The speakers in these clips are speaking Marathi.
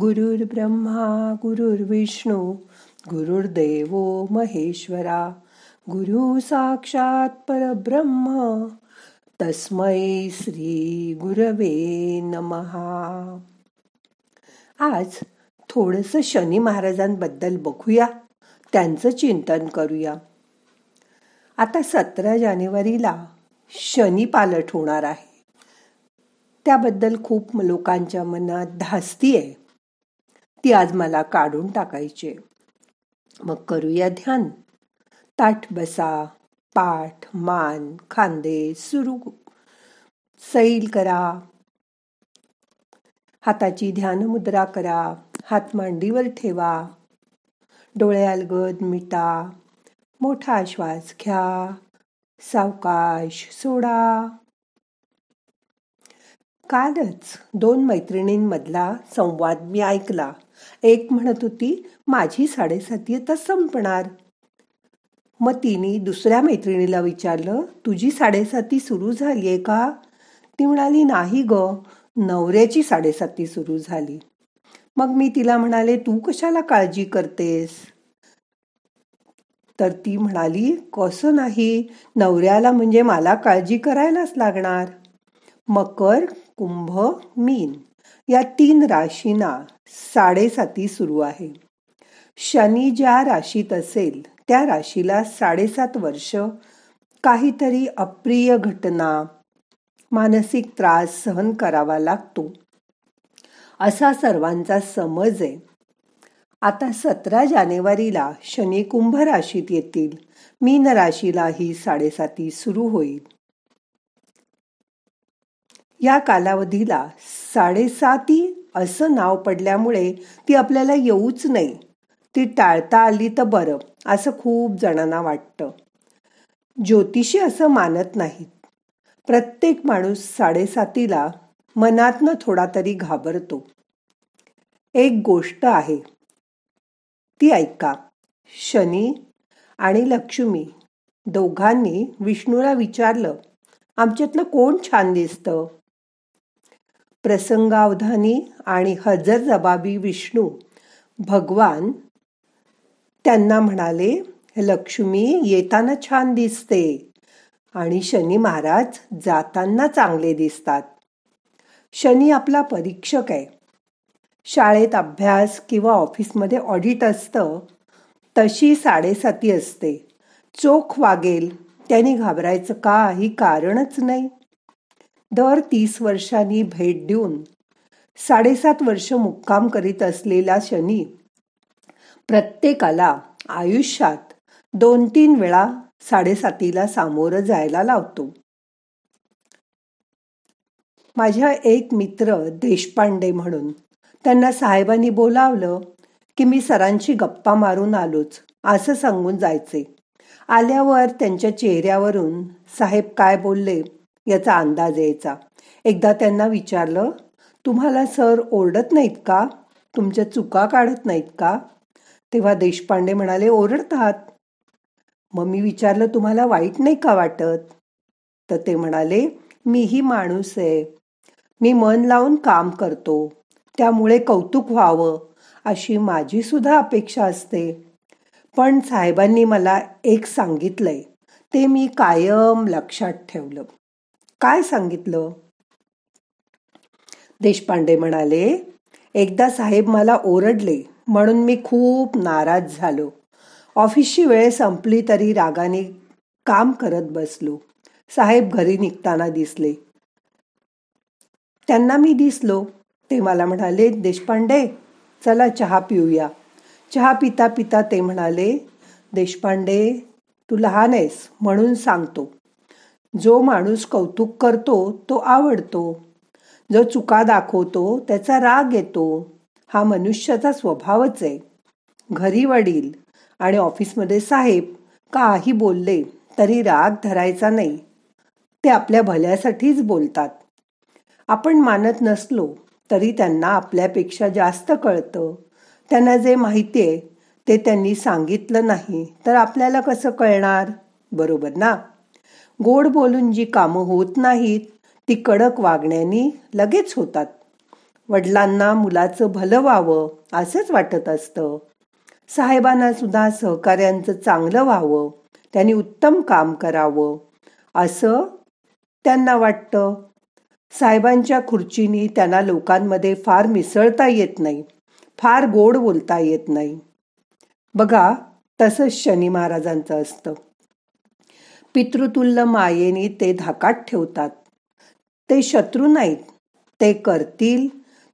गुरुर्ब्रह्मा गुरुर्विष्णू गुरुर्देव महेश्वरा गुरु साक्षात परब्रह्म तस्मै श्री गुरवे नमहा. आज थोडस शनी महाराजांबद्दल बघूया त्यांचं चिंतन करूया. आता सतरा जानेवारीला शनी पालट होणार आहे. त्याबद्दल खूप लोकांच्या मनात धास्ती आहे. ती आज मला काढून टाकायची. मग करूया ध्यान. ताठ बसा पाठ मान खांदे सुरू सैल करा. हाताची ध्यान मुद्रा करा. हात मांडीवर ठेवा. डोळ्याल गद मिटा. मोठा श्वास घ्या. सावकाश सोडा. कालच दोन मैत्रिणींमधला संवाद मी ऐकला. एक म्हणत होती माझी साडेसाती आता संपणार. मग तिने दुसऱ्या मैत्रिणीला विचारलं तुझी साडेसाती सुरू झालीये का? ती म्हणाली नाही ग नवऱ्याची साडेसाती सुरू झाली. मग मी तिला म्हणाले तू कशाला काळजी करतेस? तर ती म्हणाली कसं नाही नवऱ्याला म्हणजे मला काळजी करायलाच लागणार. मकर कुंभ मीन. या तीन राशींना साडेसाती सुरू आहे. शनी ज्या राशीत असेल त्या राशीला साडेसात वर्ष काहीतरी अप्रिय घटना मानसिक त्रास सहन करावा लागतो. असा सर्वांचा समज आहे. आता सतरा जानेवारीला शनी कुंभ राशीत येतील. मीन राशीलाही साडेसाती सुरू होईल. या कालावधीला साडेसाती असं नाव पडल्यामुळे ती आपल्याला येऊच नाही. ती टाळता आली तर बरं असं खूप जणांना वाटतं. ज्योतिषी असं मानत नाहीत. प्रत्येक माणूस साडेसातीला मनातनं थोडा तरी घाबरतो. एक गोष्ट आहे. ती ऐका. शनी आणि लक्ष्मी दोघांनी विष्णूला विचारलं आमच्यातलं कोण छान दिसतं? प्रसंगावधानी आणि हजर जबाबी विष्णू भगवान त्यांना म्हणाले लक्ष्मी येताना छान दिसते. आणि शनी महाराज जाताना चांगले दिसतात. शनी आपला परीक्षक आहे. शाळेत अभ्यास किंवा ऑफिसमध्ये ऑडिट असतं तशी साडेसाती असते. चोख वागेल त्यांनी घाबरायचं काही कारणच नाही. दर तीस वर्षांनी भेट देऊन साडेसात वर्ष मुक्काम करीत असलेला शनी प्रत्येकाला आयुष्यात दोन तीन वेळा साडेसातीला सामोरं जायला लावतो. माझ्या एक मित्र देशपांडे म्हणून त्यांना साहेबांनी बोलावलं की मी सरांची गप्पा मारून आलोच असं सांगून जायचे. आल्यावर त्यांच्या चेहऱ्यावरून साहेब काय बोलले? याचा अंदाज यायचा. एकदा त्यांना विचारलं तुम्हाला सर ओरडत नाहीत का? तुमच्या चुका काढत नाहीत का? तेव्हा देशपांडे म्हणाले ओरडतात. मग मी विचारलं तुम्हाला वाईट नाही का वाटत? तर ते म्हणाले मीही माणूस आहे. मी मन लावून काम करतो. त्यामुळे कौतुक व्हावं अशी माझी सुद्धा अपेक्षा असते. पण साहेबांनी मला एक सांगितलंय. ते मी कायम लक्षात ठेवलं. काय सांगितलं? देशपांडे म्हणाले एकदा साहेब मला ओरडले म्हणून मी खूप नाराज झालो. ऑफिसची वेळ संपली तरी रागाने काम करत बसलो. साहेब घरी निघताना दिसले. त्यांना मी दिसलो. ते मला म्हणाले देशपांडे चला चहा पिऊया. चहा पिता पिता ते म्हणाले देशपांडे तू लहान आहेस म्हणून सांगतो. जो माणूस कौतुक करतो तो आवडतो. जो चुका दाखवतो त्याचा राग येतो. हा मनुष्याचा स्वभावच आहे. घरी वडील आणि ऑफिसमध्ये साहेब काही बोलले तरी राग धरायचा नाही. ते आपल्या भल्यासाठीच बोलतात. आपण मानत नसलो तरी त्यांना आपल्यापेक्षा जास्त कळतं. त्यांना जे माहिती आहे ते त्यांनी सांगितलं नाही तर आपल्याला कसं कळणार? बरोबर ना? गोड बोलून जी कामं होत नाहीत ती कडक वागण्यानी लगेच होतात. वडिलांना मुलाचं भलं व्हावं असंच वाटत असतं. साहेबांना सुद्धा सहकार्यांचं चांगलं व्हावं त्यांनी उत्तम काम करावं असं त्यांना वाटतं. साहेबांच्या खुर्चीनी त्यांना लोकांमध्ये फार मिसळता येत नाही फार गोड बोलता येत नाही. बघा तसंच शनी महाराजांचं असतं. पितृतुल्य मायेने ते धाकात ठेवतात. ते शत्रू नाहीत ते करतील.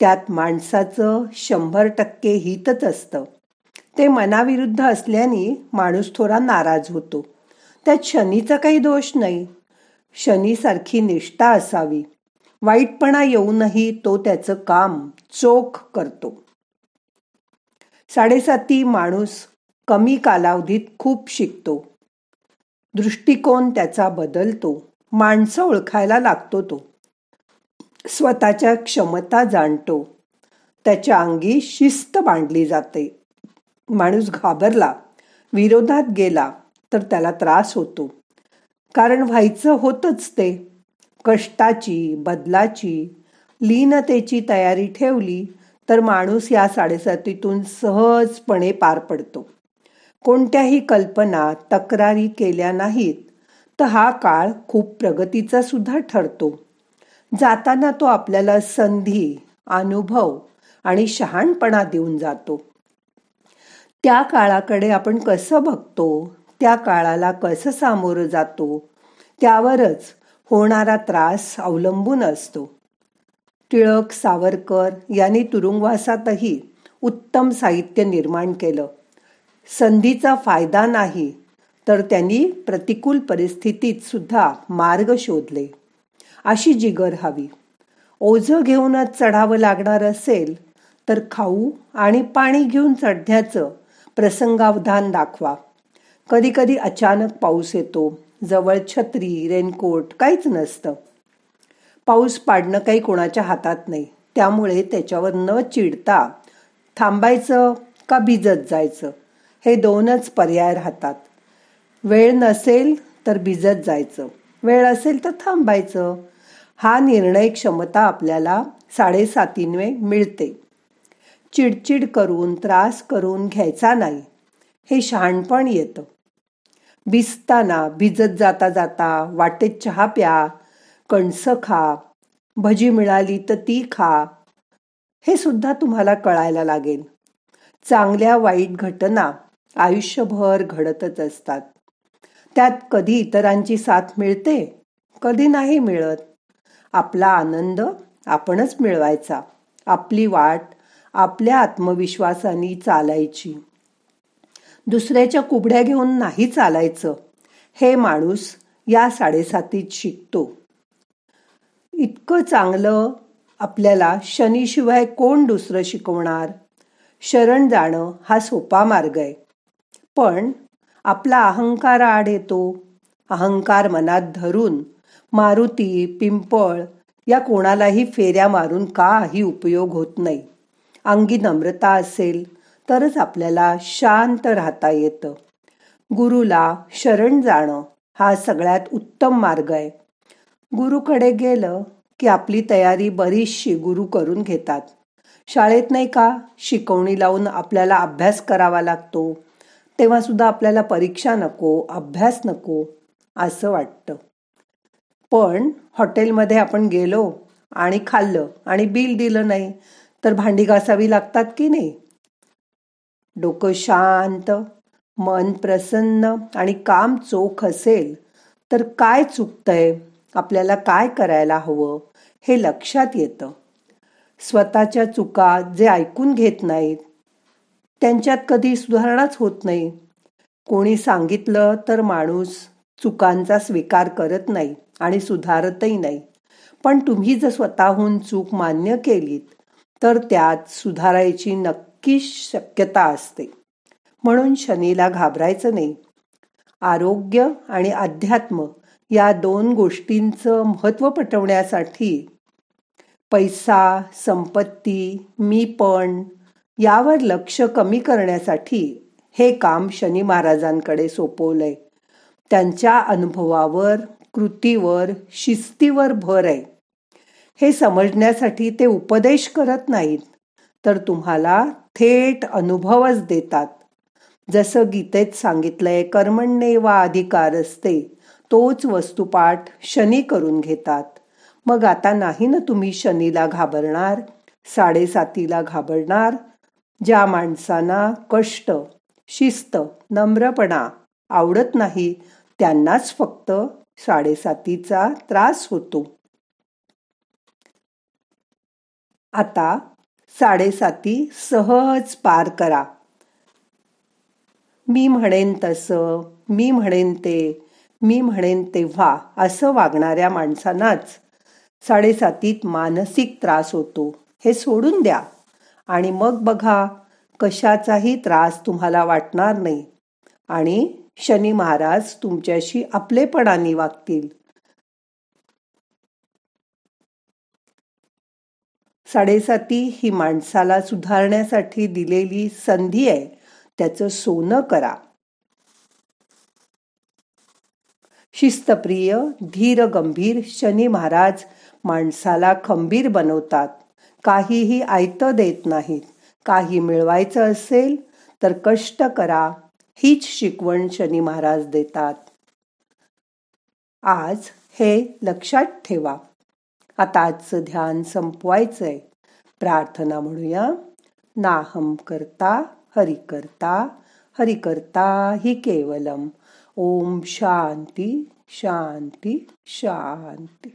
त्यात माणसाचं शंभर टक्के हितच असतं. ते मनाविरुद्ध असल्याने माणूस थोडा नाराज होतो. त्यात शनीचा काही दोष नाही. शनीसारखी निष्ठा असावी. वाईटपणा येऊनही तो त्याचं काम चोख करतो. साडेसाती माणूस कमी कालावधीत खूप शिकतो. दृष्टिकोन त्याचा बदलतो. माणसं ओळखायला लागतो तो. स्वतःच्या क्षमता जाणतो. त्याच्या अंगी शिस्त बांधली जाते. माणूस घाबरला विरोधात गेला तर त्याला त्रास होतो. कारण व्हायचं होतच ते. कष्टाची बदलाची लीनतेची तयारी ठेवली तर माणूस या साडेसातीतून सहजपणे पार पडतो. कोणत्याही कल्पना तक्रारी केल्या नाहीत तर हा काळ खूप प्रगतीचा सुद्धा ठरतो. जाताना तो आपल्याला संधी अनुभव आणि शहाणपणा देऊन जातो. त्या काळाकडे आपण कसं बघतो त्या काळाला कसं सामोरं जातो त्यावरच होणारा त्रास अवलंबून असतो. टिळक सावरकर यांनी तुरुंगवासातही उत्तम साहित्य निर्माण केलं. संधीचा फायदा नाही तर त्यांनी प्रतिकूल परिस्थितीत सुद्धा मार्ग शोधले. अशी जिगर हवी. ओझ घेऊनच चढावं लागणार असेल तर खाऊ आणि पाणी घेऊन चढण्याचं प्रसंगावधान दाखवा. कधी कधी अचानक पाऊस येतो जवळ छत्री रेनकोट काहीच नसतं. पाऊस पाडणं काही कोणाच्या हातात नाही त्यामुळे त्याच्यावर न चिडता थांबायचं का भिजत जायचं? हे दोनच पर्याय राहतात. वेळ नसेल तर भिजत जायचं. वेळ असेल तर थांबायचं. हा निर्णय क्षमता आपल्याला साडेसातीनवे मिळते. चिडचिड करून त्रास करून घ्यायचा नाही. हे शहाणपण येतं. भिजताना भिजत जाता जाता वाटेत चहा प्या कणसं खा भजी मिळाली तर ती खा. हे सुद्धा तुम्हाला कळायला लागेल. चांगल्या वाईट घटना. आयुष्यभर घडतच असतात. त्यात कधी इतरांची साथ मिळते कधी नाही मिळत. आपला आनंद आपणच मिळवायचा आपली वाट आपल्या आत्मविश्वासाने चालायची. दुसऱ्याच्या कुबड्या घेऊन नाही चालायचं हे माणूस या साडेसातीत शिकतो. इतकं चांगलं आपल्याला शनीशिवाय कोण दुसरं शिकवणार? शरण जाणं हा सोपा मार्ग आहे. पण आपला अहंकार आड येतो. अहंकार मनात धरून मारुती पिंपळ या कोणालाही फेऱ्या मारून काही उपयोग होत नाही. अंगी नम्रता असेल तरच आपल्याला शांत राहता येतं. गुरुला शरण जाणं हा सगळ्यात उत्तम मार्ग आहे. गुरुकडे गेलं की आपली तयारी बरीचशी गुरु करून घेतात. शाळेत नाही का? शिकवणी लावून आपल्याला अभ्यास करावा लागतो. तेव्हा सुद्धा आपल्याला परीक्षा नको अभ्यास नको असं वाटतं. पण हॉटेलमध्ये आपण गेलो आणि खाल्लं आणि बिल दिलं नाही तर भांडी घासावी लागतात की नाही? डोकं शांत मन प्रसन्न आणि काम चोख असेल तर काय चुकतंय? आपल्याला काय करायला हवं? हे लक्षात येतं. स्वतःच्या चुका जे ऐकून घेत नाहीत त्यांच्यात कधी सुधारणाच होत नाही. कोणी सांगितलं तर माणूस चुकांचा स्वीकार करत नाही आणि सुधारतही नाही. पण तुम्ही जर स्वतःहून चूक मान्य केलीत तर त्यात सुधारायची नक्कीच शक्यता असते. म्हणून शनीला घाबरायचं नाही. आरोग्य आणि अध्यात्म या दोन गोष्टींचं महत्त्व पटवण्यासाठी पैसा संपत्ती मी पण यावर लक्ष कमी करण्यासाठी हे काम शनी महाराजांकडे सोपवलंय. त्यांच्या अनुभवावर कृतीवर शिस्तीवर भर आहे. हे समजण्यासाठी ते उपदेश करत नाहीत तर तुम्हाला थेट अनुभवच देतात. जसं गीतेत सांगितलंय कर्मण्ये वा अधिकार असते तोच वस्तुपाठ शनी करून घेतात. मग आता नाही ना तुम्ही शनीला घाबरणार साडेसातीला घाबरणार ज्या माणसांना कष्ट शिस्त नम्रपणा आवडत नाही त्यांनाच फक्त साडेसातीचा त्रास होतो. आता साडेसाती सहज पार करा. मी म्हणेन तसं मी म्हणेन ते मी म्हणेन तेव्हा असं वागणाऱ्या माणसांनाच साडेसातीत मानसिक त्रास होतो. हे सोडून द्या. आणि मग बघा कशाचाही त्रास तुम्हाला वाटणार नाही. आणि शनी महाराज तुमच्याशी आपलेपणाने वागतील. साडेसाती ही माणसाला सुधारण्यासाठी दिलेली संधी आहे. त्याचं सोनं करा. शिस्तप्रिय धीर गंभीर शनी महाराज माणसाला खंबीर बनवतात. काहीही आयतं देत नाहीत. काही मिळवायचं असेल तर कष्ट करा. हीच शिकवण शनी महाराज देतात. आज हे लक्षात ठेवा. आता आजचं ध्यान संपवायचंय. प्रार्थना म्हणूया. नाहम करता हरि करता हरि करता हि केवलम. ओम शांती शांती शांती.